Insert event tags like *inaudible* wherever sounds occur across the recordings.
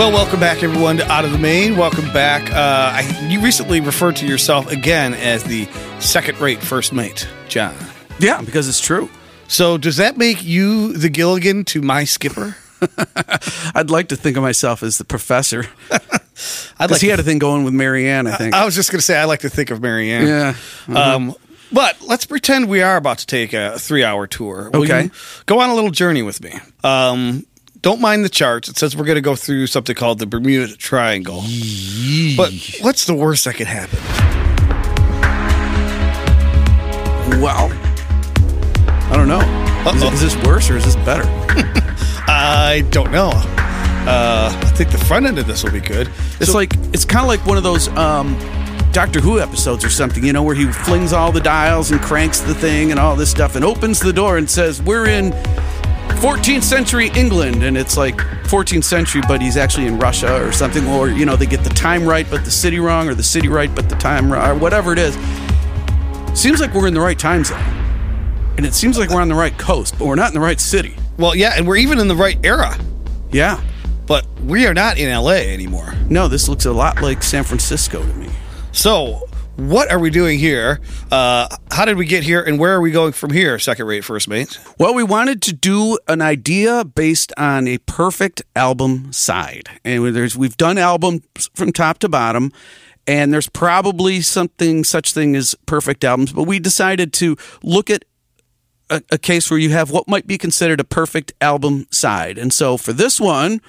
Well, welcome back, everyone, to Out of the Main. Welcome back. Uh, I, you recently referred to yourself again as the second-rate first mate, John. Yeah, because it's true. So, does that make you the Gilligan to my skipper? *laughs* I'd like to think of myself as the professor. *laughs* I'd *laughs* Because he had a thing going with Mary Ann, I think. I was just going to say I like to think of Mary Ann. yeah. Um, but let's pretend we are about to take a three-hour tour. Will Okay. you go on a little journey with me. Um, don't mind the charts. It says we're going to go through something called the Bermuda Triangle. But what's the worst that could happen? Well, I don't know. Is, Uh-oh. this worse or is this better? *laughs* *laughs* I don't know. Uh, I think the front end of this will be good. It's like it's kind of like one of those um, Doctor Who episodes or something, you know, where he flings all the dials and cranks the thing and all this stuff and opens the door and says, "We're in 14th century England," and it's like 14th century, but he's actually in Russia or something, or you know, they get the time right but the city wrong, or the city right but the time wrong, or whatever it is. Seems like we're in the right time zone, and it seems like we're on the right coast, but we're not in the right city. Well, yeah, and we're even in the right era, Yeah. but we are not in LA anymore. No, this looks a lot like San Francisco to me. So, what are we doing here? Uh, how did we get here, and where are we going from here? Second rate first mate. Well, we wanted to do an idea based on a perfect album side. And we've done albums from top to bottom, and there's probably something such thing as perfect albums, but we decided to look at a, a case where you have what might be considered a perfect album side. And so for this one,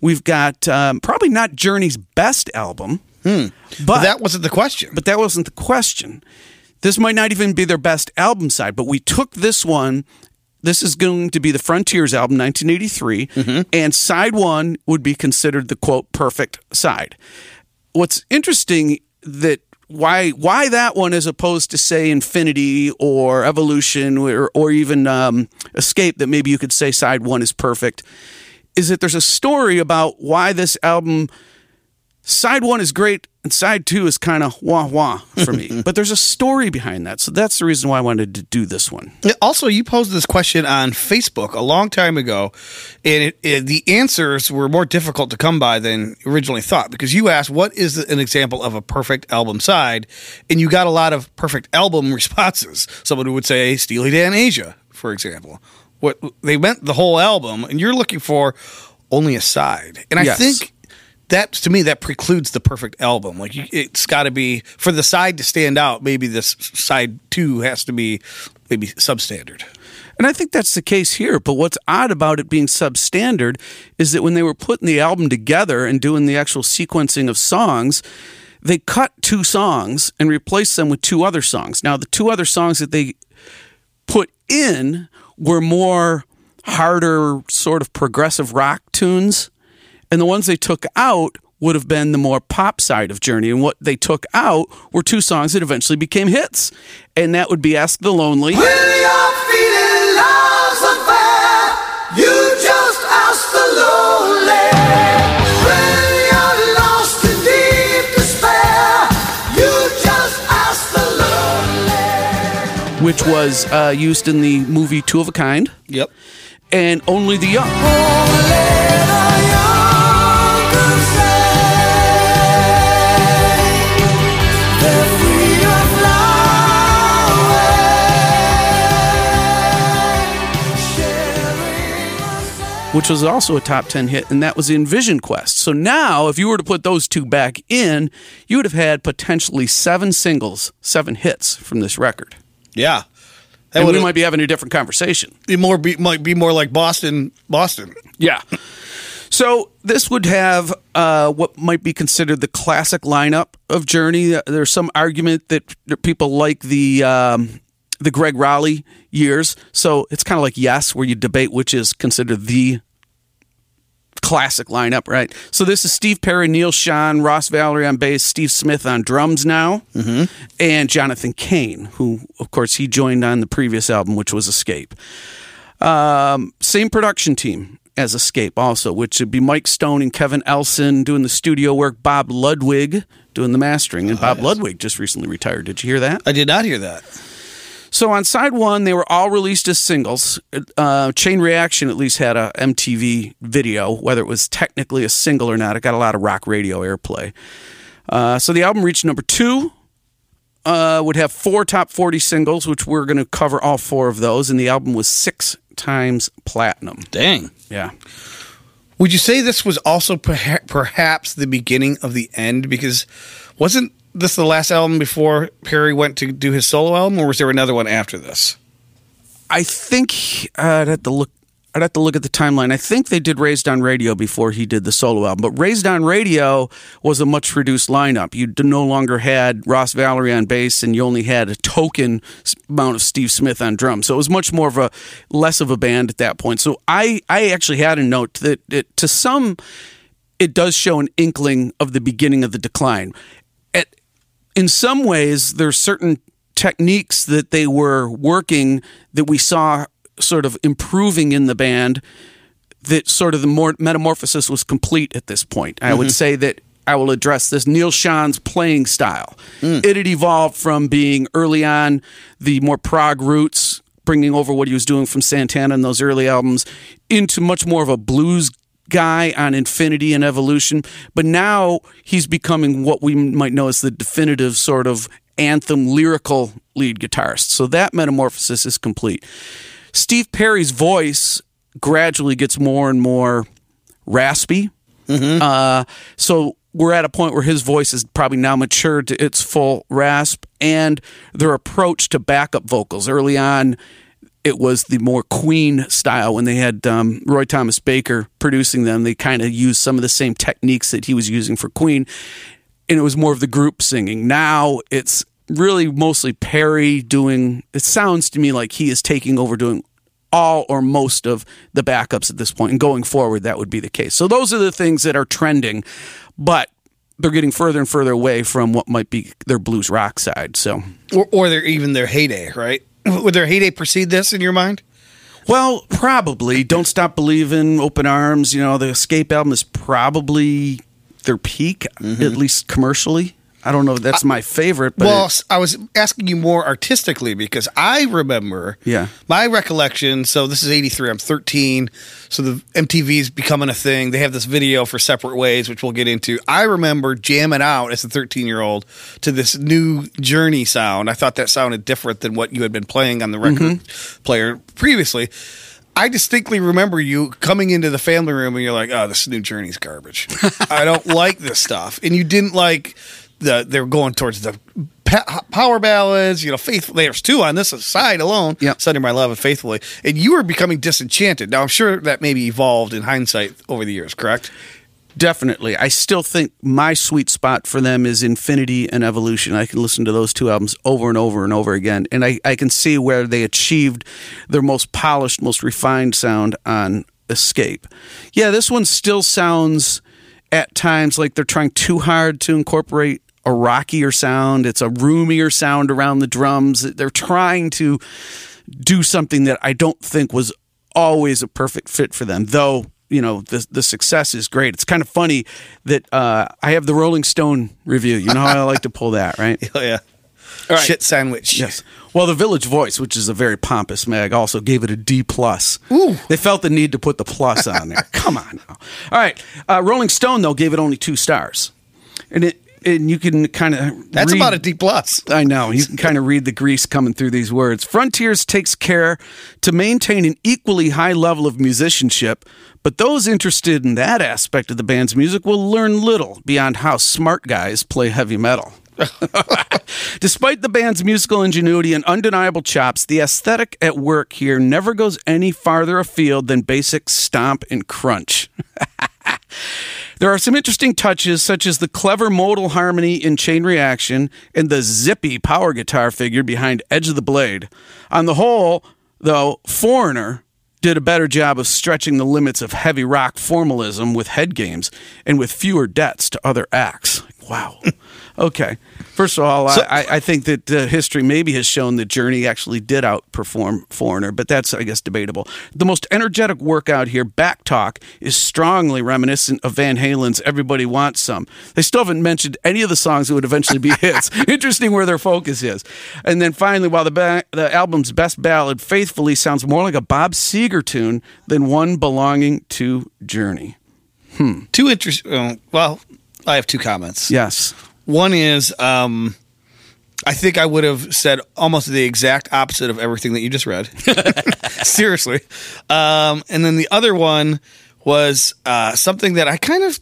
we've got um, probably not Journey's best album, But but that wasn't the question. but that wasn't the question. This might not even be their best album side, but we took this one. This is going to be the Frontiers album, 1983, and side one would be considered the quote perfect side. What's interesting that why why that one as opposed to say Infinity or Evolution or or even um, Escape that maybe you could say side one is perfect is that there's a story about why this album side one is great and side two is kind of wah wah for me. *laughs* but there's a story behind that. So that's the reason why I wanted to do this one. Also, you posed this question on Facebook a long time ago, and it, it, the answers were more difficult to come by than originally thought because you asked, What is an example of a perfect album side? And you got a lot of perfect album *laughs* responses. Someone who would say Steely Dan Aja, for example. What they meant the whole album, and you're looking for only a side. And I Yes. think that to me that precludes the perfect album. Like it's got to be for the side to stand out. Maybe this side two has to be maybe substandard. And I think that's the case here. But what's odd about it being substandard is that when they were putting the album together and doing the actual sequencing of songs, they cut two songs and replaced them with two other songs. Now, the two other songs that they put in were more harder, sort of progressive rock tunes. And the ones they took out would have been the more pop side of Journey. And what they took out were two songs that eventually became hits. And that would be Ask the Lonely. When you're feeling love's affair, you just ask the lonely. When you're lost in deep despair, you just ask the lonely. which was uh, used in the movie Two of a Kind, Yep. and Only the Young. Only which was also a top 10 hit, and that was in Vision Quest. So now, if you were to put those two back in, you would have had potentially seven singles, seven hits from this record. Yeah. That And we might be having a different conversation. be more be, might be more like Boston. Boston. Yeah. So this would have uh, what might be considered the classic lineup of Journey. There's some argument that that people like the um, the Gregg Rolie years. So it's kind of like Yes, where you debate which is considered the classic lineup, right? So this is Steve Perry, Neal Schon, Ross Valory on bass, Steve Smith on drums now, and Jonathan Cain, who, of course, he joined on the previous album, which was Escape. Um, same production team as Escape, also, which would be Mike Stone and Kevin Elson doing the studio work, Bob Ludwig doing the mastering, and Bob Ludwig just recently retired. Did you hear that? I did not hear that. So on side one, they were all released as singles. Uh, Chain Reaction at least had a MTV video, whether it was technically a single or not. It got a lot of rock radio airplay. Uh, so the album reached number two. Uh, would have four top 40 singles, which we're going to cover all four of those. And the album was six times platinum. Dang. Yeah. Would you say this was also perha- perhaps the beginning of the end? Because wasn't this is the last album before Perry went to do his solo album, or was there another one after this? I think I'd have to look. I'd have to look at the timeline. I think they did Raised on Radio before he did the solo album, but Raised on Radio was a much reduced lineup. You no longer had Ross Valory on bass, and you only had a token amount of Steve Smith on drums. So it was much more of a less of a band at that point. So I I actually had a note that it, to some it does show an inkling of the beginning of the decline. At, in some ways, there's certain techniques that they were working that we saw sort of improving in the band that sort of the more metamorphosis was complete at this point. I would mm-hmm. say that I will address this Neal Schon's playing style. Mm. It had evolved from being early on the more prog roots, bringing over what he was doing from Santana in those early albums, into much more of a blues guy on Infinity and Evolution. But now he's becoming what we might know as the definitive sort of anthem lyrical lead guitarist. So that metamorphosis is complete. Steve Perry's voice gradually gets more and more raspy. Uh, so we're at a point where his voice is probably now matured to its full rasp, and their approach to backup vocals early on. It was the more Queen style when they had um, Roy Thomas Baker producing them. They kind of used some of the same techniques that he was using for Queen, and it was more of the group singing. Now it's really mostly Perry doing. It sounds to me like he is taking over doing all or most of the backups at this point, and going forward, that would be the case. So those are the things that are trending, but they're getting further and further away from what might be their blues rock side. So, Or, or even their heyday, right? Would their heyday precede this in your mind? well, probably "Don't Stop Believing," "Open Arms." You know, the Escape album is probably their peak, Mm-hmm. at least commercially. I don't know if that's my favorite, but well, it- I was asking you more artistically because I remember Yeah. my recollection. So this is 83. I'm 13. So the MTV's becoming a thing. They have this video for Separate Ways, which we'll get into. I remember jamming out as a 13 year old to this new Journey sound. I thought that sounded different than what you had been playing on the record Mm-hmm. player previously. I distinctly remember you coming into the family room and you're like, "Oh, this new Journey's garbage. *laughs* I don't like this stuff." And you didn't like the they're going towards the pa- power ballads, you know, faithful. There's two on this side alone. Yep. Send Her My Love and Faithfully, and you were becoming disenchanted. Now I'm sure that maybe evolved in hindsight over the years. Correct? Definitely. I still think my sweet spot for them is Infinity and Evolution. I can listen to those two albums over and over and over again. And I, I can see where they achieved their most polished, most refined sound on Escape. Yeah, this one still sounds at times like they're trying too hard to incorporate a rockier sound. It's a roomier sound around the drums. They're trying to do something that I don't think was always a perfect fit for them. Though you know the the success is great. It's kind of funny that uh, I have the Rolling Stone review. You know how I like to pull that, right? *laughs* Oh yeah. right. Shit sandwich. Yes. Well, the Village Voice, which is a very pompous mag, also gave it a D plus. Ooh. They felt the need to put the plus on there. *laughs* Come on now. All right. Uh, Rolling Stone though gave it only two stars, and it and you can kind of That's about a D plus. I know. You can kind of read the grease coming through these words. Frontiers takes care to maintain an equally high level of musicianship, but those interested in that aspect of the band's music will learn little beyond how smart guys play heavy metal. *laughs* Despite the band's musical ingenuity and undeniable chops, the aesthetic at work here never goes any farther afield than basic stomp and crunch. *laughs* There are some interesting touches, such as the clever modal harmony in Chain Reaction and the zippy power guitar figure behind Edge of the Blade. On the whole, though, Foreigner did a better job of stretching the limits of heavy rock formalism with head games and with fewer debts to other acts. Wow. *laughs* Okay. First of all, So- I, I think that uh, history maybe has shown that Journey actually did outperform Foreigner, but that's, I guess, debatable. The most energetic workout here, Back Talk, is strongly reminiscent of Van Halen's Everybody Wants Some. They still haven't mentioned any of the songs that would eventually be *laughs* hits. Interesting where their focus is. And then finally, while the, ba- the album's best ballad, Faithfully, sounds more like a Bob Seger tune than one belonging to Journey. Hmm. Two interesting. Uh, well, I have two comments. Yes. One is, um, I think I would have said almost the exact opposite of everything that you just read. *laughs* Seriously. Um, and then the other one was uh, something that I kind of.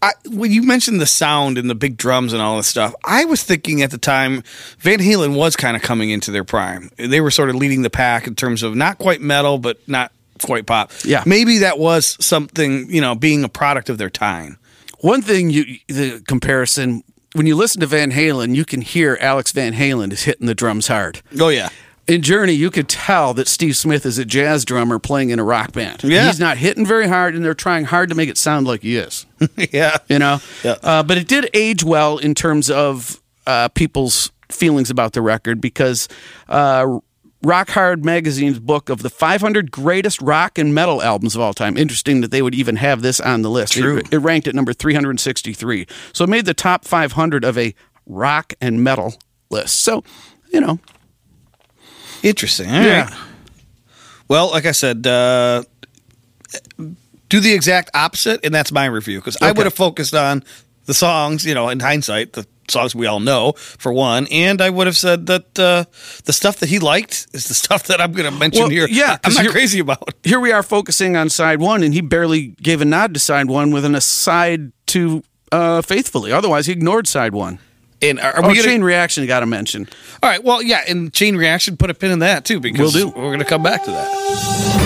I, when you mentioned the sound and the big drums and all this stuff, I was thinking at the time Van Halen was kind of coming into their prime. They were sort of leading the pack in terms of not quite metal, but not quite pop. Yeah. Maybe that was something, you know, being a product of their time. One thing you the comparison when you listen to Van Halen, you can hear Alex Van Halen is hitting the drums hard. Oh, yeah. In Journey, you could tell that Steve Smith is a jazz drummer playing in a rock band. Yeah. He's not hitting very hard, and they're trying hard to make it sound like he is. *laughs* yeah. You know, Yeah. uh, but it did age well in terms of uh, people's feelings about the record because uh, Rock Hard Magazine's book of the 500 greatest rock and metal albums of all time. Interesting that they would even have this on the list. True. It, it ranked at number 363, so it made the top 500 of a rock and metal list. So, you know, Interesting. All Yeah. right. Well, like I said, uh, do the exact opposite, and that's my review because I would have focused on the songs, you know, in hindsight, the songs we all know for one, and I would have said that uh, the stuff that he liked is the *laughs* stuff that I'm going to mention Well, here. yeah, I'm not you're- crazy about. here we are focusing on side one, and he barely gave a nod to side one with an aside to uh, Faithfully. Otherwise, he ignored side one. And are, are Oh, we going chain reaction got to mention. All right. Well, yeah, and chain reaction. Put a pin in that too because we'll do. we're going to come back to that.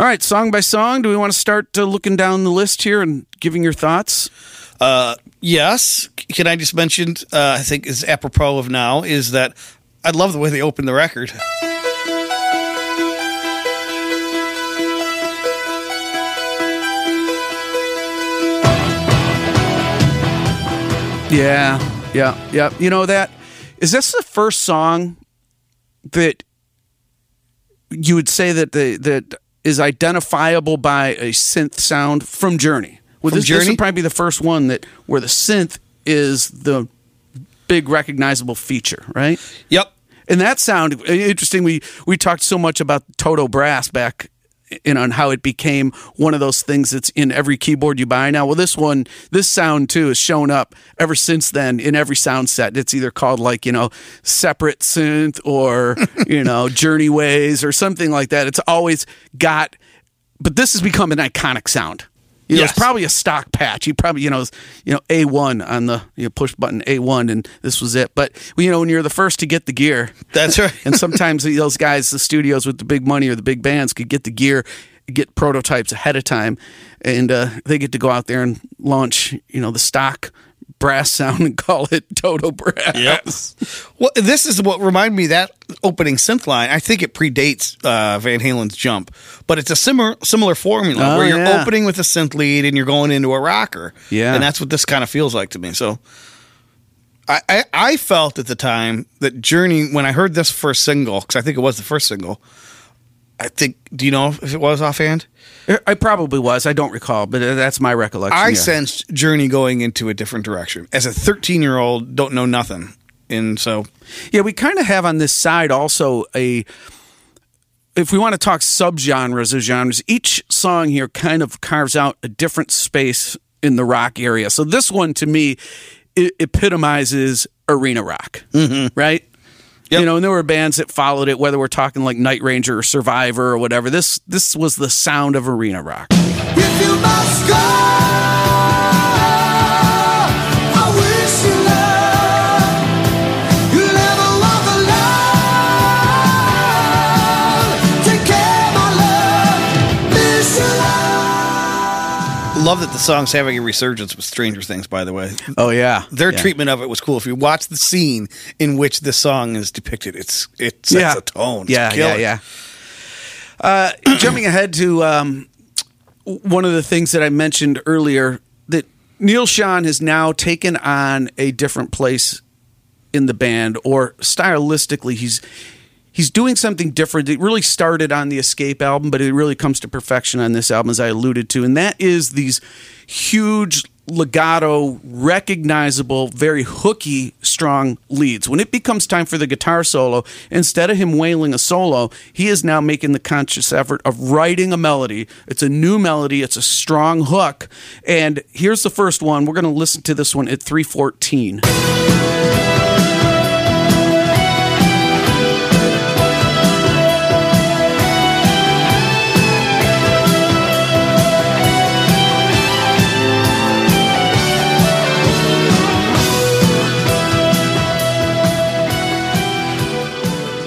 All right, song by song. Do we want to start uh, looking down the list here and giving your thoughts? Yes. Can I just mention? Uh, I think is apropos of now is that I love the way they opened the record. Yeah, yeah, yeah. You know that is this the first song that you would say that the that is identifiable by a synth sound from Journey? Would From this, this would probably be the first one that where the synth is the big recognizable feature, right? Yep. And that sound interesting. We we talked so much about Toto Brass back in on how it became one of those things that's in every keyboard you buy now. Well, this one, this sound too, has shown up ever since then in every sound set. It's either called like you know separate synth or *laughs* you know Journey Ways or something like that. It's always got, but this has become an iconic sound. You know, Yes. it's probably a stock patch. You probably, you know, was, you know, A one on the you know, push button A one, and this was it. But you know, when you're the first to get the gear, That's right. *laughs* and sometimes those guys, the studios with the big money or the big bands, could get the gear, get prototypes ahead of time, and uh, they get to go out there and launch, you know, the stock brass sound and *laughs* call it Toto Brass. Yep. Well, this is what reminded me of that opening synth line. I think it predates uh, Van Halen's jump, but it's a similar similar formula Oh, where you're yeah. opening with a synth lead and you're going into a rocker. Yeah. and that's what this kind of feels like to me. So. I, I, I felt at the time that Journey, when I heard this first single, because I think it was the first single, I think, do you know if it was offhand? I probably was. I don't recall, but uh, that's my recollection. I yeah. sensed Journey going into a different direction. As a 13 year old, don't know nothing. And so Yeah, we kind of have on this side also a. If we want to talk subgenres of genres, each song here kind of carves out a different space in the rock area. So this one to me it epitomizes arena rock, right? Yep. You know, and there were bands that followed it, whether we're talking like Night Ranger or Survivor or whatever. This this was the sound of arena rock. Love that the song's having a resurgence with Stranger Things. By the way, Oh yeah, their Yeah. treatment of it was cool. If you watch the scene in which this song is depicted, it's it sets yeah. a tone. It's Yeah, killer. yeah, yeah. Uh, jumping ahead to um, one of the things that I mentioned earlier, that Neal Schon has now taken on a different place in the band, or stylistically, he's he's doing something different. It really started on the Escape album, but it really comes to perfection on this album, as I alluded to, and that is these huge legato, recognizable, very hooky, strong leads. When it becomes time for the guitar solo, instead of him wailing a solo, he is now making the conscious effort of writing a melody. It's a new melody, it's a strong hook. And here's the first one. We're going to listen to this one at 314.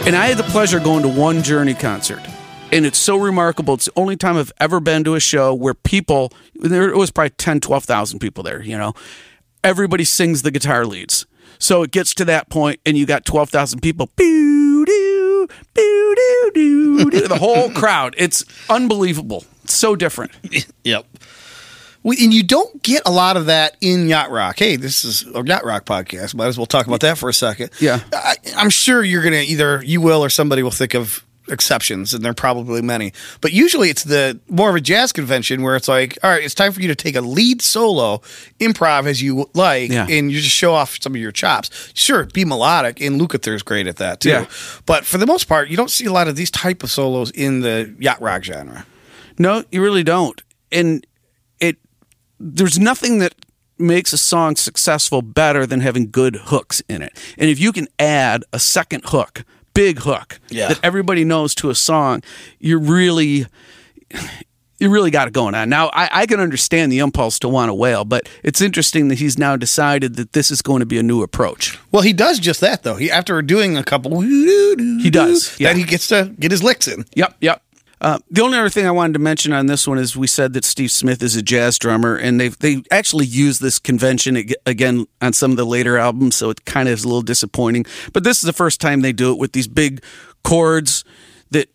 And I had the pleasure of going to one Journey concert. And it's so remarkable. It's the only time I've ever been to a show where people, there was probably 10, 12,000 people there, you know. Everybody sings the guitar leads. So it gets to that point, and you got 12,000 people. The whole crowd. It's unbelievable. It's so different. *laughs* Yep. And you don't get a lot of that in yacht rock. Hey, this is a yacht rock podcast. Might as well talk about that for a second. Yeah. I, I'm sure you're gonna either you will or somebody will think of exceptions, and there are probably many. But usually it's the more of a jazz convention where it's like, all right, it's time for you to take a lead solo, improv as you like, Yeah. and you just show off some of your chops. Sure, be melodic, and Lukather's great at that too. Yeah. But for the most part, you don't see a lot of these type of solos in the yacht rock genre. No, you really don't. And there's nothing that makes a song successful better than having good hooks in it. And if you can add a second hook, big hook Yeah. that everybody knows to a song, you're really you really got it going on. Now, I, I can understand the impulse to want to wail, but it's interesting that he's now decided that this is going to be a new approach. Well, he does just that though. He after doing a couple, He does, yeah. Then he gets to get his licks in. Yep, yep. Uh, the only other thing I wanted to mention on this one is we said that Steve Smith is a jazz drummer, and they they actually use this convention again on some of the later albums, so it kind of is a little disappointing. But this is the first time they do it with these big chords that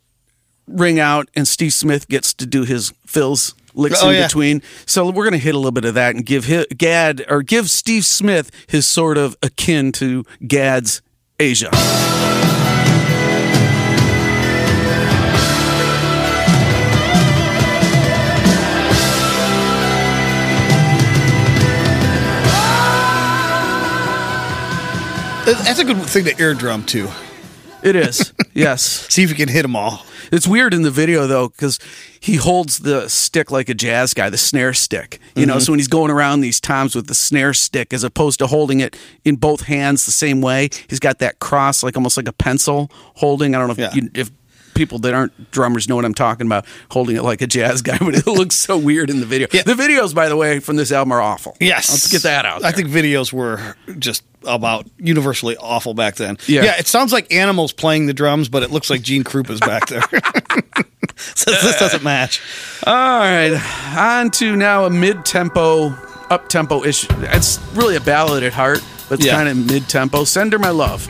ring out, and Steve Smith gets to do his fills licks Oh, in yeah. between. So we're going to hit a little bit of that and give hi Gadd or give Steve Smith his sort of akin to Gadd's Aja. That's a good thing to air drum too. It is, *laughs* yes. See if you can hit them all. It's weird in the video though because he holds the stick like a jazz guy, the snare stick. You know, mm-hmm. so when he's going around these times with the snare stick, as opposed to holding it in both hands the same way, he's got that cross, like almost like a pencil holding. I don't know if Yeah. you, if people that aren't drummers know what I'm talking about, holding it like a jazz guy, *laughs* but it looks so weird in the video. Yeah. The videos, by the way, from this album are awful. Yes, let's get that out. I think videos were just about universally awful back then. Yeah. it sounds like animals playing the drums, but it looks like Gene Krupa's back there. *laughs* so this doesn't match. All right, on to now a mid-tempo, up-tempo issue. It's really a ballad at heart, but it's Yeah. kind of mid-tempo. Send her my love.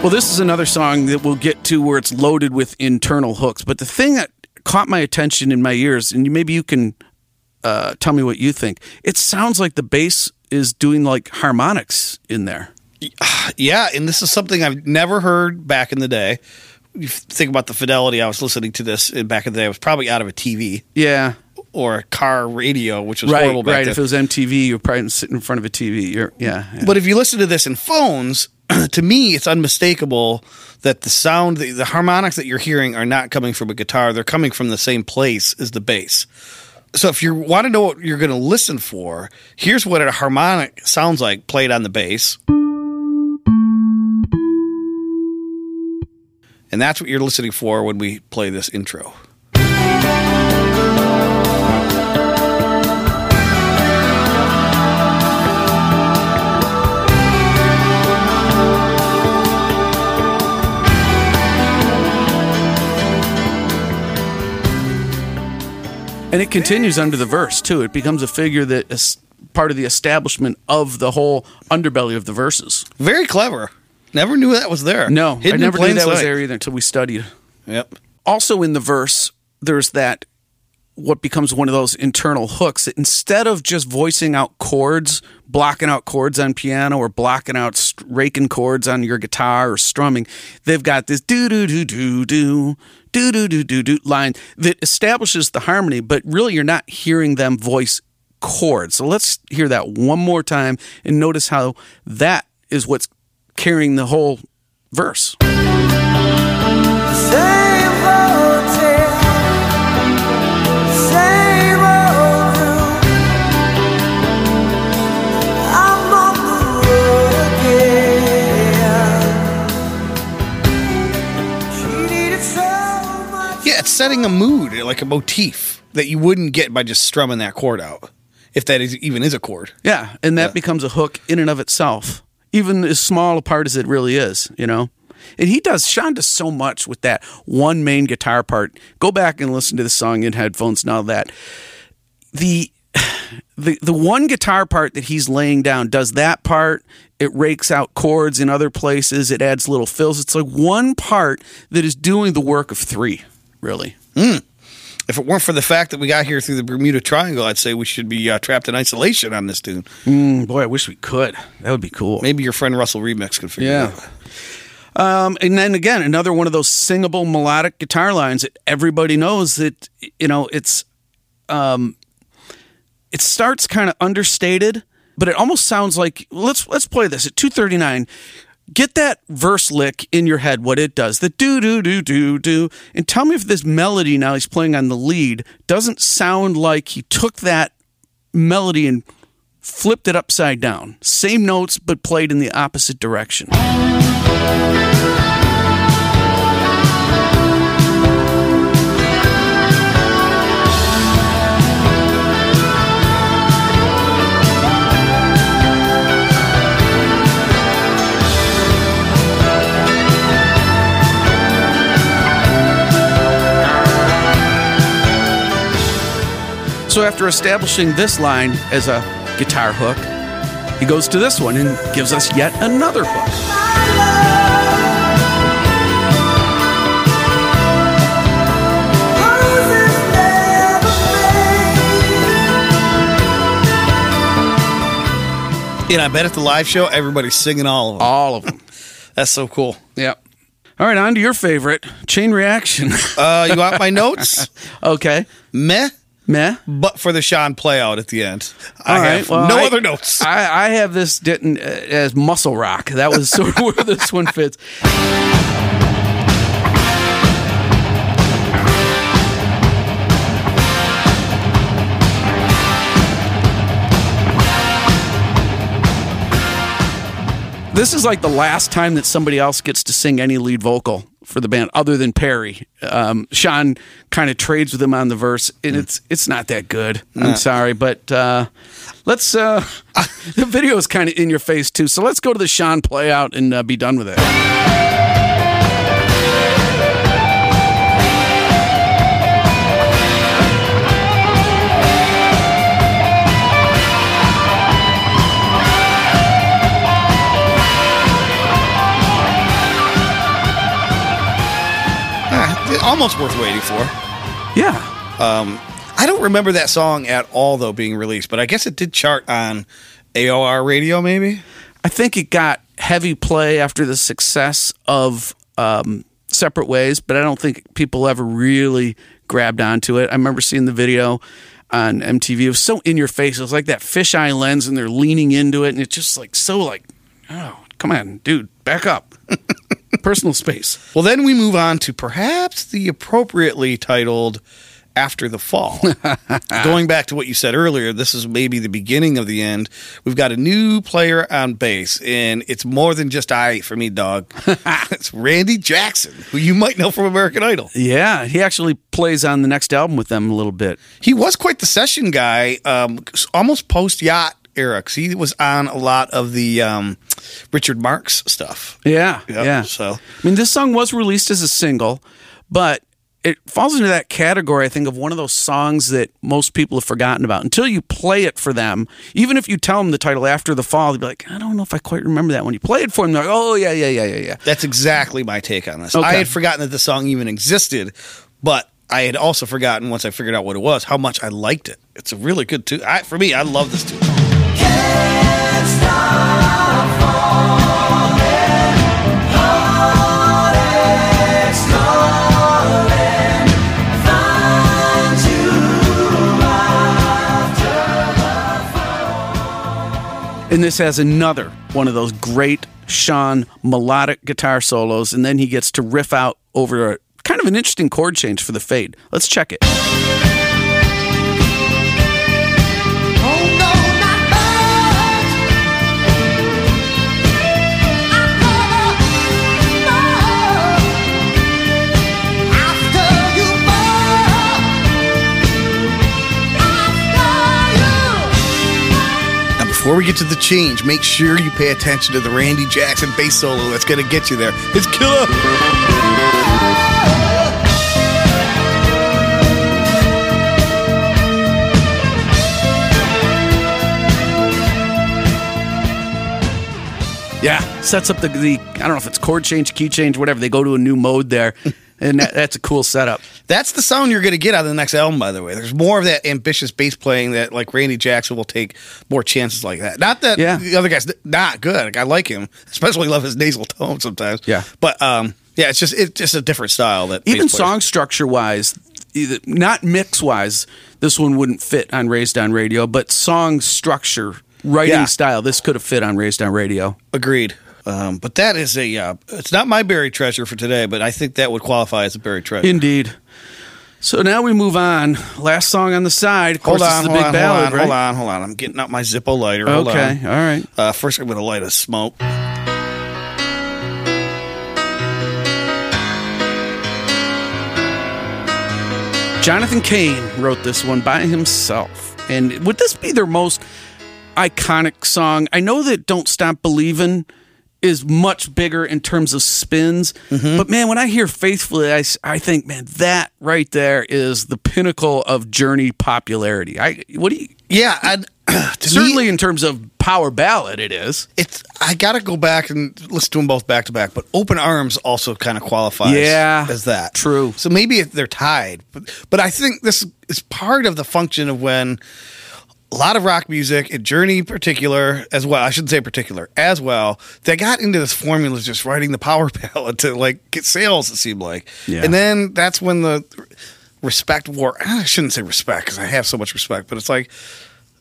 Well, this is another song that we'll get to where it's loaded with internal hooks. But the thing that caught my attention in my ears, and maybe you can uh, tell me what you think. It sounds like the bass is doing like harmonics in there. *sighs* Yeah, and this is something I've never heard back in the day. You think about the fidelity. I was listening to this in back in the day. I was probably out of a TV Yeah, or a car radio, which was right, horrible back right. then. If it was MTV, you're probably sitting in front of a TV. You're, yeah, yeah. But if you listen to this in phones, *clears throat* to me, it's unmistakable that the sound, the, the harmonics that you're hearing are not coming from a guitar. They're coming from the same place as the bass. So if you want to know what you're going to listen for, here's what a harmonic sounds like played on the bass. And that's what you're listening for when we play this intro. And it continues under the verse too. It becomes a figure that is part of the establishment of the whole underbelly of the verses. Very clever. Never knew that was there. No, Hidden I never knew that was there either until we studied. Yep. Also in the verse, there's that what becomes one of those internal hooks that instead of just voicing out chords, blocking out chords on piano or blocking out raking chords on your guitar or strumming, they've got this do do do do do do do do do do line that establishes the harmony, but really you're not hearing them voice chords. So let's hear that one more time and notice how that is what's carrying the whole verse. Setting a mood, like a motif that you wouldn't get by just strumming that chord out, if that is, even is a chord. Yeah, and that Yeah. becomes a hook in and of itself, even as small a part as it really is, you know. And he does. Schon does so much with that one main guitar part. Go back and listen to the song in headphones now. That the *sighs* the the one guitar part that he's laying down does that part. It rakes out chords in other places. It adds little fills. It's like one part that is doing the work of three. Really. If it weren't for the fact that we got here through the Bermuda Triangle, I'd say we should be uh, trapped in isolation on this tune. Mm, boy, I wish we could. That would be cool. Maybe your friend Russell Remix could figure Yeah. it out. Um, and then again, another one of those singable melodic guitar lines that everybody knows that you know it's um, it starts kind of understated, but it almost sounds like let's let's play this at two thirty nine. Get that verse lick in your head, what it does, the do do do do do, and tell me if this melody now he's playing on the lead doesn't sound like he took that melody and flipped it upside down. Same notes, but played in the opposite direction. So after establishing this line as a guitar hook, he goes to this one and gives us yet another hook. And I bet at the live show, everybody's singing all of them. All of them. *laughs* That's so cool. yep. All right, on to your favorite chain reaction. Uh, you want my notes? *laughs* okay. Meh, Meh. but for the Schon play out at the end. I All right, have well, no I- other notes. I, I have this didn't uh, as muscle rock. That was sort of *laughs* where this one fits. This is like the last time that somebody else gets to sing any lead vocal for the band other than Perry. Um, Schon kind of trades with him on the verse, and it's it's not that good. I'm sorry, but uh, let's. Uh, *laughs* the video is kind of in your face too, so let's go to the Schon play out and uh, be done with it. Almost worth waiting for. Yeah, I don't remember that song at all, though, being released, but I guess it did chart on AOR radio, maybe. I think it got heavy play after the success of um, Separate Ways, but I don't think people ever really grabbed onto it. I remember seeing the video on MTV. It was so in your face. It was like that fisheye lens, and they're leaning into it, and it's just like so like, oh, come on, dude, back up. *laughs* Personal space. Well, then we move on to perhaps the appropriately titled After the Fall. *laughs* Going back to what you said earlier, this is maybe the beginning of the end. We've got a new player on bass, and it's more than just I for me, dog. *laughs* it's Randy Jackson, who you might know from American Idol. Yeah, he actually plays on the next album with them a little bit. He was quite the session guy, um, almost post yacht era, 'cause he was on a lot of the um, Richard Marx stuff. Yeah, Yep, yeah. so- I mean, this song was released as a single, but it falls into that category, I think, of one of those songs that most people have forgotten about. Until you play it for them, even if you tell them the title after the fall, they'd be like, I don't know if I quite remember that. When you play it for them, they're like, oh, yeah, yeah, yeah, yeah, yeah. That's exactly my take on this. Okay. I had forgotten that the song even existed, but I had also forgotten once I figured out what it was how much I liked it. It's a really good tune. I, for me, I love this tune. And this has another one of those great Schon melodic guitar solos, and then he gets to riff out over a kind of an interesting chord change for the fade. Let's check it. Before we get to the change, make sure you pay attention to the Randy Jackson bass solo that's going to get you there. It's killer. Yeah, sets up the, the I don't know if it's chord change, key change, whatever. They go to a new mode there, *laughs* and that, that's a cool setup. That's the sound you're going to get out of the next album, by the way. There's more of that ambitious bass playing that, like, Randy Jackson will take more chances like that. Not that Yeah. the other guy's not good. Like, I like him, especially love his nasal tone sometimes. Yeah. But, um, yeah, it's just it's just a different style that Even song structure wise, not mix wise, this one wouldn't fit on Raised on Radio, but song structure, writing Yeah. style, this could have fit on Raised on Radio. Agreed. Um, but that is a uh, it's not my buried treasure for today, but I think that would qualify as a buried treasure. Indeed. So now we move on. Last song on the side. Of course, hold this on, is the hold big on, ballad, hold on, right? hold on, hold on. I'm getting out my Zippo lighter. Hold Okay, on. all right. Uh, first, I'm going to light a smoke. Jonathan Cain wrote this one by himself. And would this be their most iconic song? I know that Don't Stop Believin' is much bigger in terms of spins, mm-hmm. but man, when I hear Faithfully, I, I think, man, that right there is the pinnacle of Journey popularity. I what do you Yeah, I'd, *clears throat* to certainly me, in terms of power ballad, it is. it's I got to go back and listen to them both back to back. But Open Arms also kind of qualifies, Yeah, as that true. So maybe they're tied, but but I think this is part of the function of when a lot of rock music, and Journey in particular, as well. I shouldn't say particular as well. They got into this formula of just writing the power *laughs* ballad to like get sales. It seemed like, Yeah. and then that's when the respect war. I shouldn't say respect because I have so much respect, but it's like.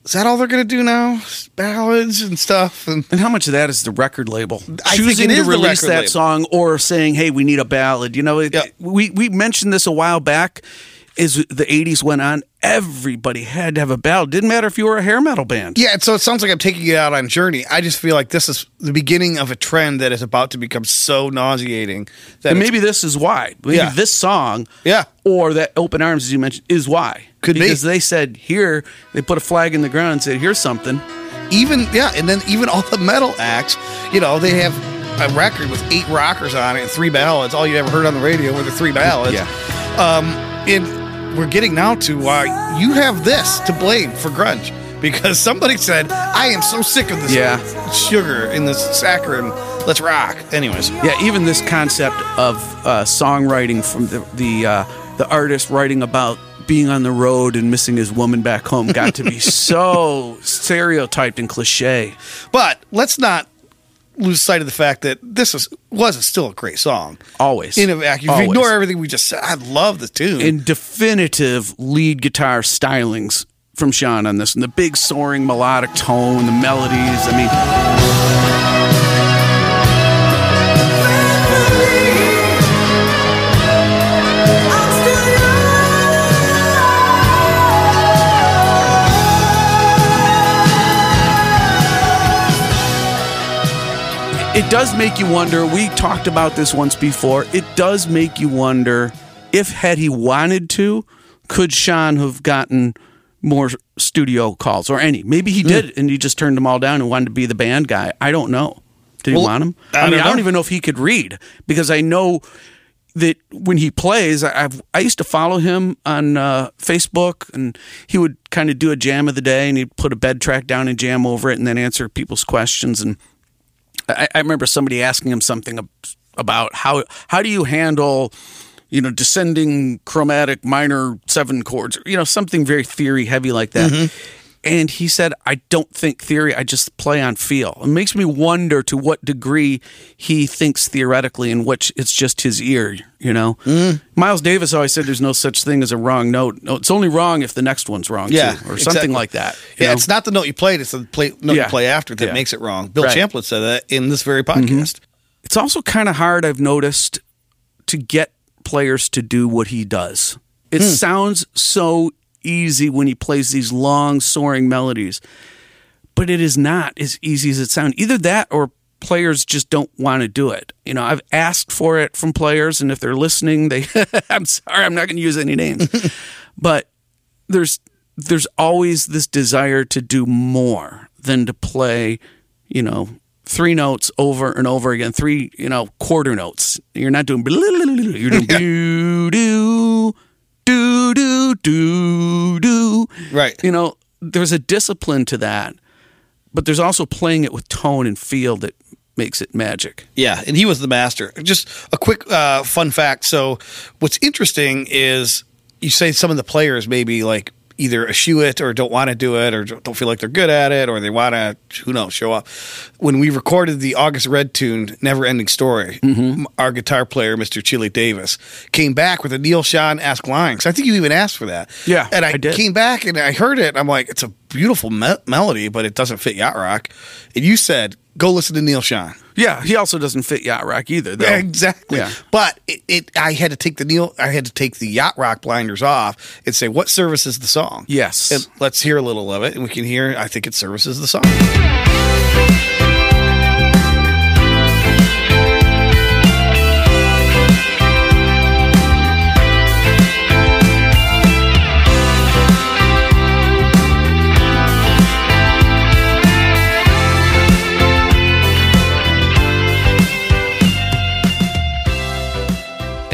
Is that all they're going to do now? Ballads and stuff, and And how much of that is the record label I choosing to release that label. song or saying, "Hey, we need a ballad"? You know, it, we we mentioned this a while back. As the '80s went on, everybody had to have a ballad. Didn't matter if you were a hair metal band. Yeah, and so it sounds like I'm taking it out on Journey. I just feel like this is the beginning of a trend that is about to become so nauseating that and maybe this is why. Maybe Yeah. this song, Yeah. or that "Open Arms" as you mentioned, is why. Could be. because they said here they put a flag in the ground and said, "Here's something." even yeah, and then even all the metal acts, you know, they have a record with eight rockers on it and three ballads. All you ever heard on the radio were the three ballads. Yeah. Um, and we're getting now to why you have this to blame for grunge because somebody said, "I am so sick of this Yeah. sugar in this saccharin. Let's rock." Anyways, Yeah, even this concept of uh, songwriting from the the uh, the artist writing about being on the road and missing his woman back home got to be *laughs* so stereotyped and cliche. But let's not lose sight of the fact that this is was still a great song. Always. In a vacuum. If you ignore everything we just said, I love the tune. And definitive lead guitar stylings from Schon on this, and the big soaring melodic tone, the melodies. I mean, it does make you wonder. We talked about this once before. It does make you wonder if, had he wanted to, could Schon have gotten more studio calls or any? Maybe he did, and he just turned them all down and wanted to be the band guy. I don't know. Did he want him? I I, mean, don't I don't even know if he could read because I know that when he plays, I- I've I used to follow him on uh, Facebook, and he would kind of do a jam of the day, and he'd put a bed track down and jam over it, and then answer people's questions. And I, I remember somebody asking him something about how how do you handle you know descending chromatic minor seven chords, you know something very theory heavy like that. Mm-hmm. And he said, I don't think theory, I just play on feel. It makes me wonder to what degree he thinks theoretically and which it's just his ear, you know? Miles Davis always said there's no such thing as a wrong note. No, it's only wrong if the next one's wrong, Yeah, too, or exactly. something like that. Yeah, know? it's not the note you played; it's the play, note Yeah. you play after that Yeah. makes it wrong. Bill Right. Mm-hmm. Champlin said that in this very podcast. it's also kind of hard i've noticed to get players to do what he does it sounds so easy when he plays these long soaring melodies. But it is not as easy as it sounds. Either that or players just don't want to do it. You know i've asked for it from players and if they're listening they *laughs* i'm sorry i'm not going to use any names. *laughs* But there's there's always this desire to do more than to play, you know, three notes over and over again, three, you know, quarter notes. You're not doing *laughs* you're doing do do do do do do. Right. You know, there's a discipline to that, but there's also playing it with tone and feel that makes it magic. Yeah, and he was the master. Just a quick uh, fun fact. So, what's interesting is you say some of the players maybe like either eschew it or don't want to do it or don't feel like they're good at it or they want to who knows show up. When we recorded the August Red tune "Never Ending Story," mm-hmm. m- our guitar player, Mr. Chili Davis, came back with a Neal Schon esque line. So I think you even asked for that. Yeah, and I, I came back and I heard it. And I'm like, it's a beautiful me- melody, but it doesn't fit yacht rock. And you said, go listen to Neal Schon. Yeah, he also doesn't fit yacht rock either, though. Exactly. Yeah. But it, it, I had to take the Neil, I had to take the yacht rock blinders off and say, what services the song? Yes. And let's hear a little of it, and we can hear. I think it services the song.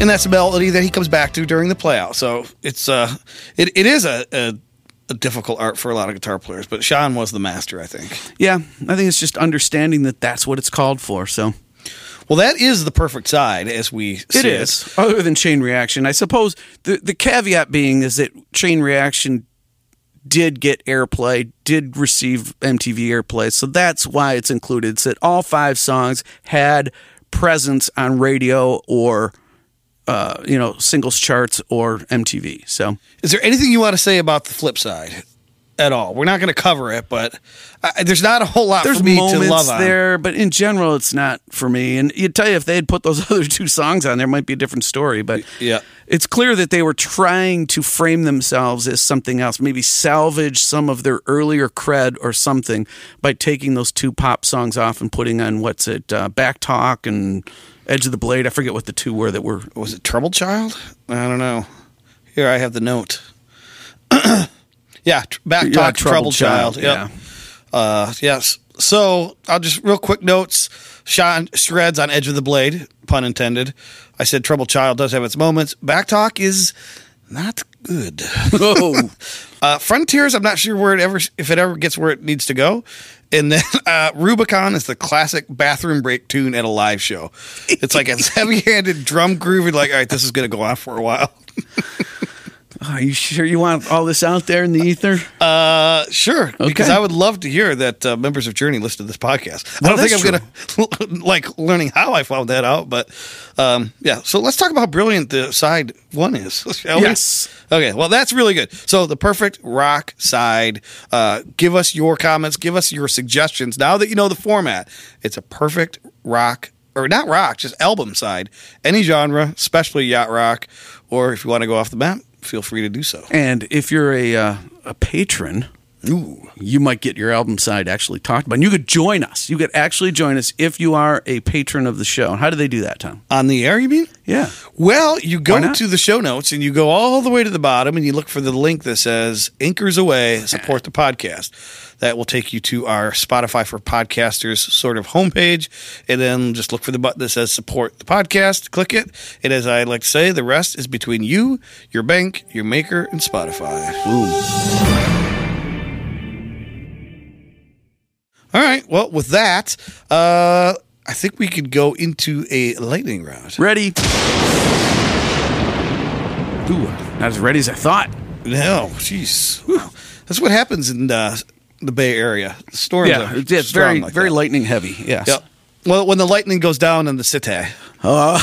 And that's a melody that he comes back to during the playout. So it's uh, it, it is a, a, a difficult art for a lot of guitar players, but Schon was the master, I think. Yeah, I think it's just understanding that that's what it's called for. So Well, that is the perfect side, as we see it is. Other than chain reaction, I suppose the the caveat being is that chain reaction did get airplay, did receive MTV airplay, so that's why it's included. It's that all five songs had presence on radio or uh, you know singles charts or MTV. So Is there anything you want to say about the flip side at all? We're not going to cover it, but uh, there's not a whole lot there's for me to love on. there, but in general, it's not for me. And you'd tell you if they had put those *laughs* other two songs on, there might be a different story. But Yeah. it's clear that they were trying to frame themselves as something else, maybe salvage some of their earlier cred or something by taking those two pop songs off and putting on what's it, uh, Back Talk and Edge of the Blade. I forget what the two were that were. Was it Troubled Child? I don't know. Here, I have the note. *clears throat* yeah, tr- back Yeah, talk, Troubled Troubled, Child. Child, Yep. Uh, yes. So I'll just real quick notes. Schon shreds on Edge of the Blade, pun intended. I said Troubled Child does have its moments. Back talk is not good. Oh, *laughs* Uh, Frontiers, I'm not sure where it ever if it ever gets where it needs to go. And then *laughs* uh, Rubicon is the classic bathroom break tune at a live show. It's like a *laughs* heavy-handed drum groove. Like, all right, this is going to go on for a while. *laughs* are you sure you want all this out there in the ether? Uh, sure, because I would love to hear that uh, members of Journey listen to this podcast. I don't think I'm going to *laughs* like learning how I found that out, but um, yeah. So let's talk about how brilliant the side one is, *laughs* shall we? Yes. Okay, well, that's really good. So, the perfect rock side. Uh, give us your comments. Give us your suggestions. Now that you know the format, it's a perfect rock, or not rock, just album side. Any genre, especially yacht rock, or if you want to go off the map, feel free to do so. And if you're a uh, a patron, Ooh. you might get your album side actually talked about. And you could join us. You could actually join us if you are a patron of the show. And how do they do that, Tom? On the air, you mean? Yeah. Well, you go to the show notes and you go all the way to the bottom and you look for the link that says Anchors Aweigh, support the podcast. That will take you to our Spotify for Podcasters sort of homepage. And then just look for the button that says support the podcast. Click it. And as I like to say, the rest is between you, your bank, your maker, and Spotify. All right. Well, with that, uh, I think we could go into a lightning round. Ready? Ooh, not as ready as I thought. No, jeez. That's what happens in uh, the Bay Area. The storms Yeah, are it's very, like very that. lightning heavy. Yes. Yep. Well, when the lightning goes down in the city. Uh, *laughs*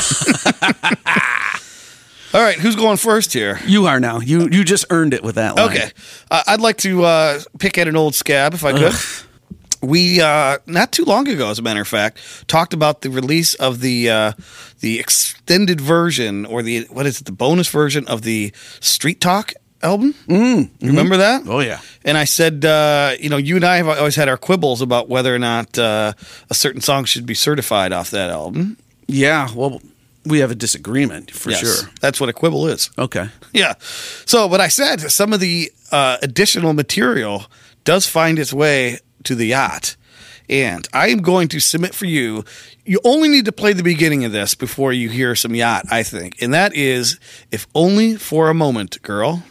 *laughs* All right, who's going first here? you are now. You you just earned it with that line. Okay, uh, I'd like to uh, pick at an old scab if I could. We uh, not too long ago, as a matter of fact, talked about the release of the uh, the extended version or the what is it, the bonus version of the Street Talk album. Mm, Remember that? Oh yeah. And I said, uh, you know, you and I have always had our quibbles about whether or not uh, a certain song should be certified off that album. Yeah. Well, we have a disagreement for Yes, sure. That's what a quibble is. Okay. *laughs* Yeah. So, but I said some of the uh, additional material does find its way to the yacht. And I am going to submit for you. You only need to play the beginning of this before you hear some yacht, I think. And that is If Only for a Moment, Girl.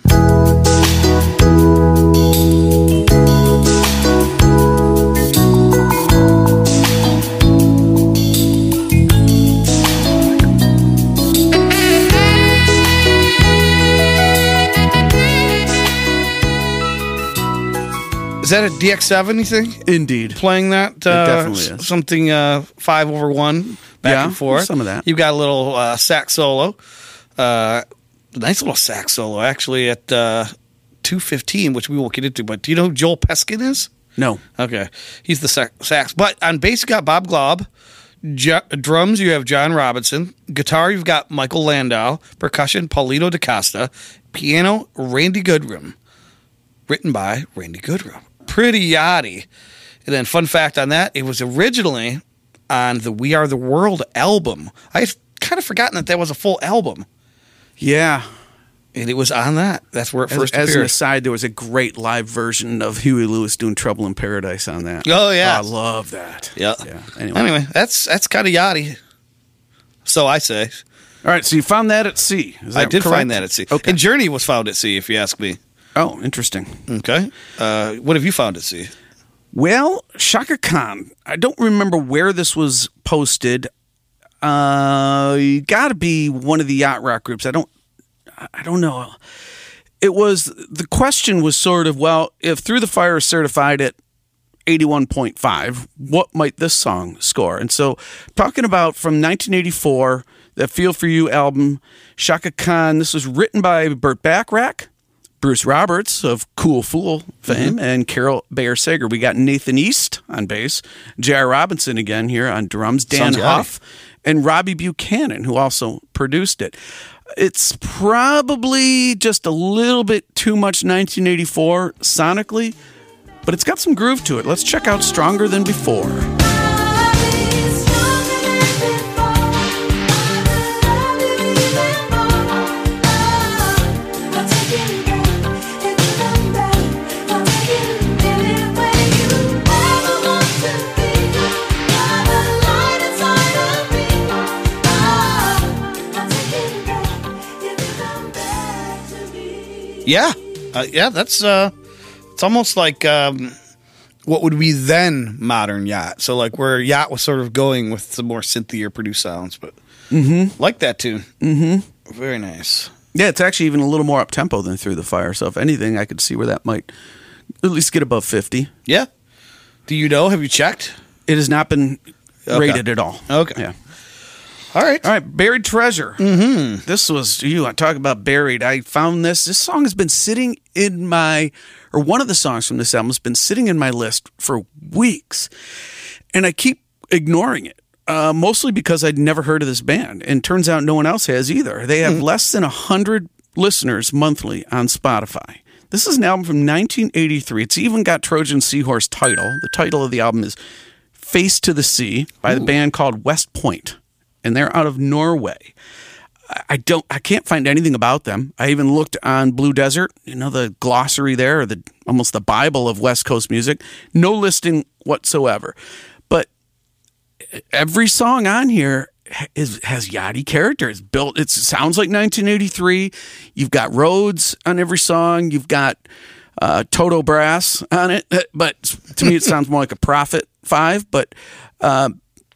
That a DX7, you think? Indeed. playing that. Uh, definitely is. Something uh, five over one, back Yeah, and forth. some of that. You've got a little uh, sax solo. Uh, nice little sax solo, actually, at uh, 215, which we won't get into. But do you know who Joel Peskin is? No. Okay. He's the sax. But on bass, you got Bob Glaub. Ju- drums, you have John Robinson. Guitar, you've got Michael Landau. Percussion, Paulinho Da Costa. Piano, Randy Goodrum. Written by Randy Goodrum. Pretty yachty. And then, fun fact on that, it was originally on the We Are the World album. I had kind of forgotten that that was a full album. Yeah. And it was on that. That's where it As, first as an aside, there was a great live version of Huey Lewis doing "Trouble in Paradise" on that. Oh, yeah. I love that. Yeah. Yeah. Anyway. Anyway, that's that's kind of yachty. So I say. All right. So you found that at sea. Is I did correct? find that at sea. Okay. And Journey was found at sea, if you ask me. Oh, interesting. Okay. Uh, what have you found to see? Well, Chaka Khan. I don't remember where this was posted. Uh, you got to be one of the yacht rock groups. I don't. I don't know. It was the question was sort of well, if Through the Fire is certified at 81.5, what might this song score? And so, talking about from 1984, that Feel for You album, Chaka Khan. This was written by Burt Bacharach. Bruce Roberts of Cool Fool fame mm-hmm. and Carol Bayer Sager. We got Nathan East on bass, J.R. Robinson again here on drums, Dan Sounds. Huff, and Robbie Buchanan, who also produced it. It's probably just a little bit too much 1984 sonically, but it's got some groove to it. Let's check out Stronger Than Before. Yeah. Uh, yeah, that's uh it's almost like um what would be then modern yacht. So like where yacht was sort of going with some more synthier produced sounds, but like that tune. Mm-hmm. Very nice. Yeah, it's actually even a little more up tempo than Through the Fire. So, if anything, I could see where that might at least get above 50. Yeah. Do you know? Have you checked? It has not been Okay. rated at all. Okay. Yeah. All right. All right, Buried Treasure. Mm-hmm. This was you. I talk about buried. I found this. This song has been sitting in my, or one of the songs from this album has been sitting in my list for weeks, and I keep ignoring it. Uh, mostly because I'd never heard of this band, and turns out no one else has either. They have less than a hundred listeners monthly on Spotify. This is an album from 1983. It's even got Trojan Seahorse title. The title of the album is "Face to the Sea" by the band called West Point, and they're out of Norway. I- don't, I can't find anything about them. I even looked on Blue Desert, you know, the glossary there, the almost the Bible of West Coast music. No listing whatsoever. But every song on here is has Yachty characters built. It sounds like 1983. You've got Rhodes on every song. You've got uh, Toto Brass on it, *laughs* but to me it sounds more like a Prophet Five. But uh,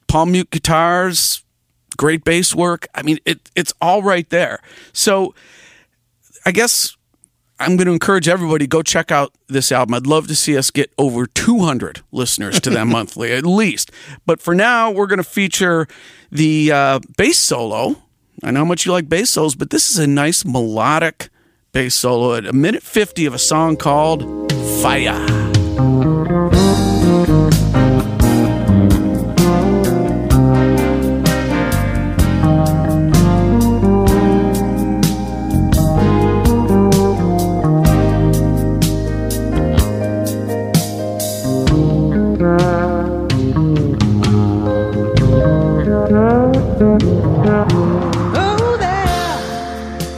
palm mute guitars, great bass work. I mean, it it's all right there. So I guess I'm going to encourage everybody go check out this album. I'd love to see us get over 200 listeners to them *laughs* monthly at least. But for now, we're going to feature the uh, bass solo. I know how much you like bass solos, but this is a nice melodic bass solo at a minute 50 of a song called Fire.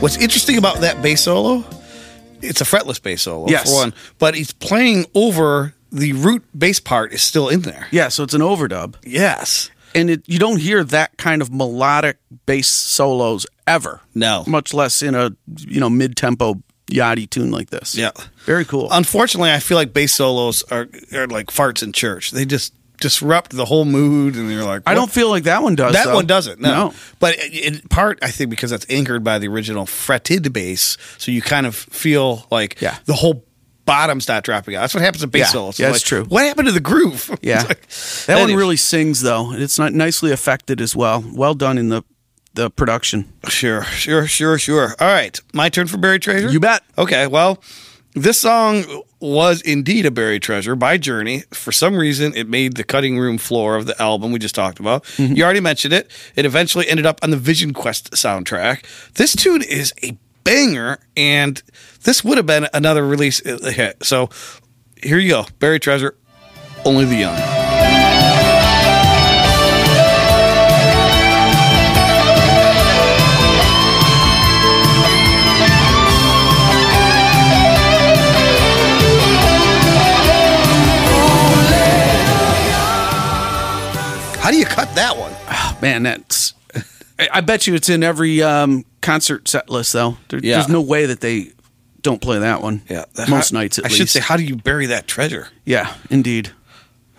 What's interesting about that bass solo? It's a fretless bass solo Yes. for one, but he's playing over the root bass part is still in there. Yeah, so it's an overdub. Yes. And it, you don't hear that kind of melodic bass solos ever. No. Much less in a, you know, mid-tempo yachty tune like this. Yeah. Very cool. Unfortunately, I feel like bass solos are are like farts in church. They just disrupt the whole mood, and you're like, I don't feel like that one does. That though. one doesn't. No, No. but in part, I think because that's anchored by the original fretted bass, so you kind of feel like Yeah. the whole bottom's not dropping out. That's what happens to bass Yeah. solos. Yeah, it's like, true. What happened to the groove? *laughs* Yeah. Like- That one really sings though. It's not nicely affected as well. Well done in the the production. Sure, sure, sure, sure. All right, my turn for buried treasure. You bet. Okay, well, this song was indeed a buried treasure by Journey. For some reason, it made the cutting room floor of the album we just talked about. Mm-hmm. You already mentioned it. It eventually ended up on the Vision Quest soundtrack. This tune is a banger, and this would have been another release uh, hit. So here you go, buried treasure. Only the young. How do you cut that one? Man, that's. I I bet you it's in every um, concert set list though. There, Yeah. There's no way that they don't play that one. Yeah, most how- nights at I least. should say, how do you bury that treasure? yeah, indeed.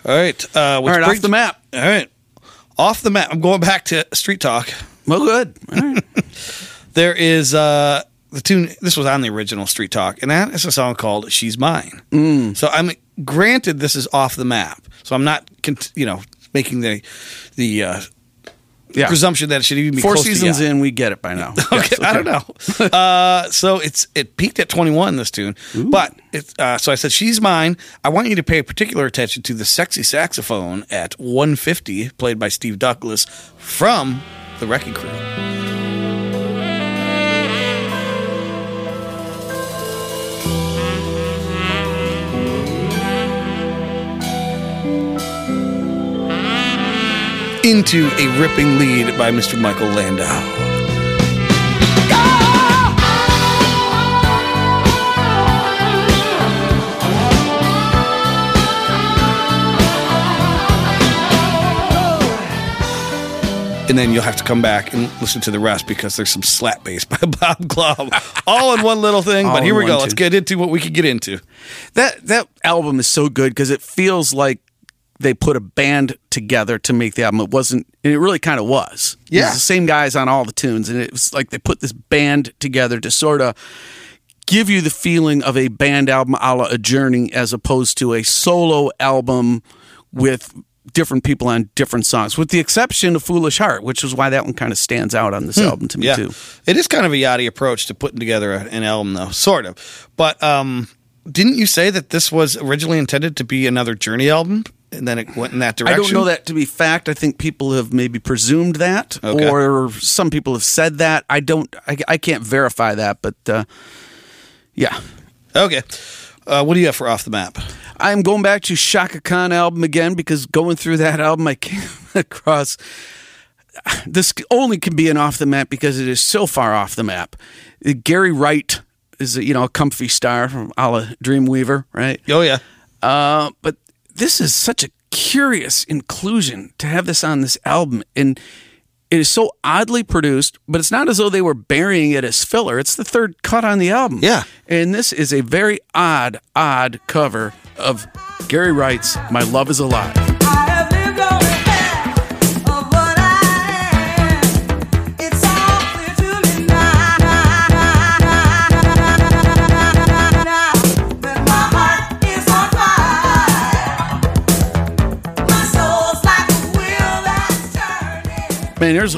All right, uh, All right, off brings- the map. All right, off the map. I'm going back to Street Talk. Well, good. All right. *laughs* There is uh, the tune. This was on the original Street Talk, and that is a song called "She's Mine." Mm. So I'm granted this is off the map, so I'm not, you know, making the the uh, Yeah. presumption that it should even be Four seasons in, we get it by now. *laughs* Okay, Yes, I don't know. *laughs* uh, so it's it peaked at 21 this tune, but it, uh, so I said she's mine. I want you to pay particular attention to the sexy saxophone at 150, played by Steve Douglas from the Wrecking Crew. Into a ripping lead by Mr. Michael Landau. and then you'll have to come back and listen to the rest because there's some slap bass by *laughs* Bob Glaub, all in one little thing. But here we go. one Let's get into what we can get into. That that album is so good because it feels like they put a band together to make the album. It wasn't, and it really kind of was. It was Yeah. the same guys on all the tunes, and it was like they put this band together to sort of give you the feeling of a band album a la a Journey, as opposed to a solo album with different people on different songs, with the exception of Foolish Heart, which is why that one kind of stands out on this album to me Yeah, too. it is kind of a yachty approach to putting together an album, though, sort of. But um, didn't you say that this was originally intended to be another Journey album, and then it went in that direction. I don't know that to be fact. I think people have maybe presumed that, Okay. or some people have said that. I don't. I, I can't verify that, but uh, yeah, Okay, uh, what do you have for off the map? I'm going back to Chaka Khan album again because going through that album, I came *laughs* across this only can be an off the map because it is so far off the map. Gary Wright is you know a comfy star from a la Dreamweaver, right? Oh yeah. Uh, but this is such a curious inclusion to have this on this album, and it is so oddly produced. But it's not as though they were burying it as filler. It's the third cut on the album. Yeah. and this is a very odd, odd cover of Gary Wright's "My Love Is Alive." Man, there's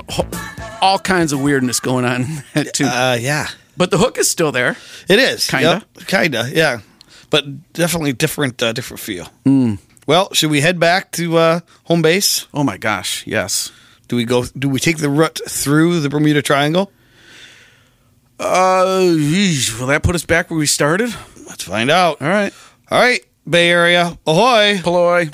all kinds of weirdness going on too. Uh, yeah. but the hook is still there. It is Kinda? Yep. kinda, yeah, but definitely different, uh, different feel. Hmm. Well, should we head back to uh, home base? Oh my gosh, yes. Do we go? Do we take the route through the Bermuda Triangle? Uh, yeesh, will that put us back where we started? Let's find out. All right. All right, Bay Area, ahoy! Ploy.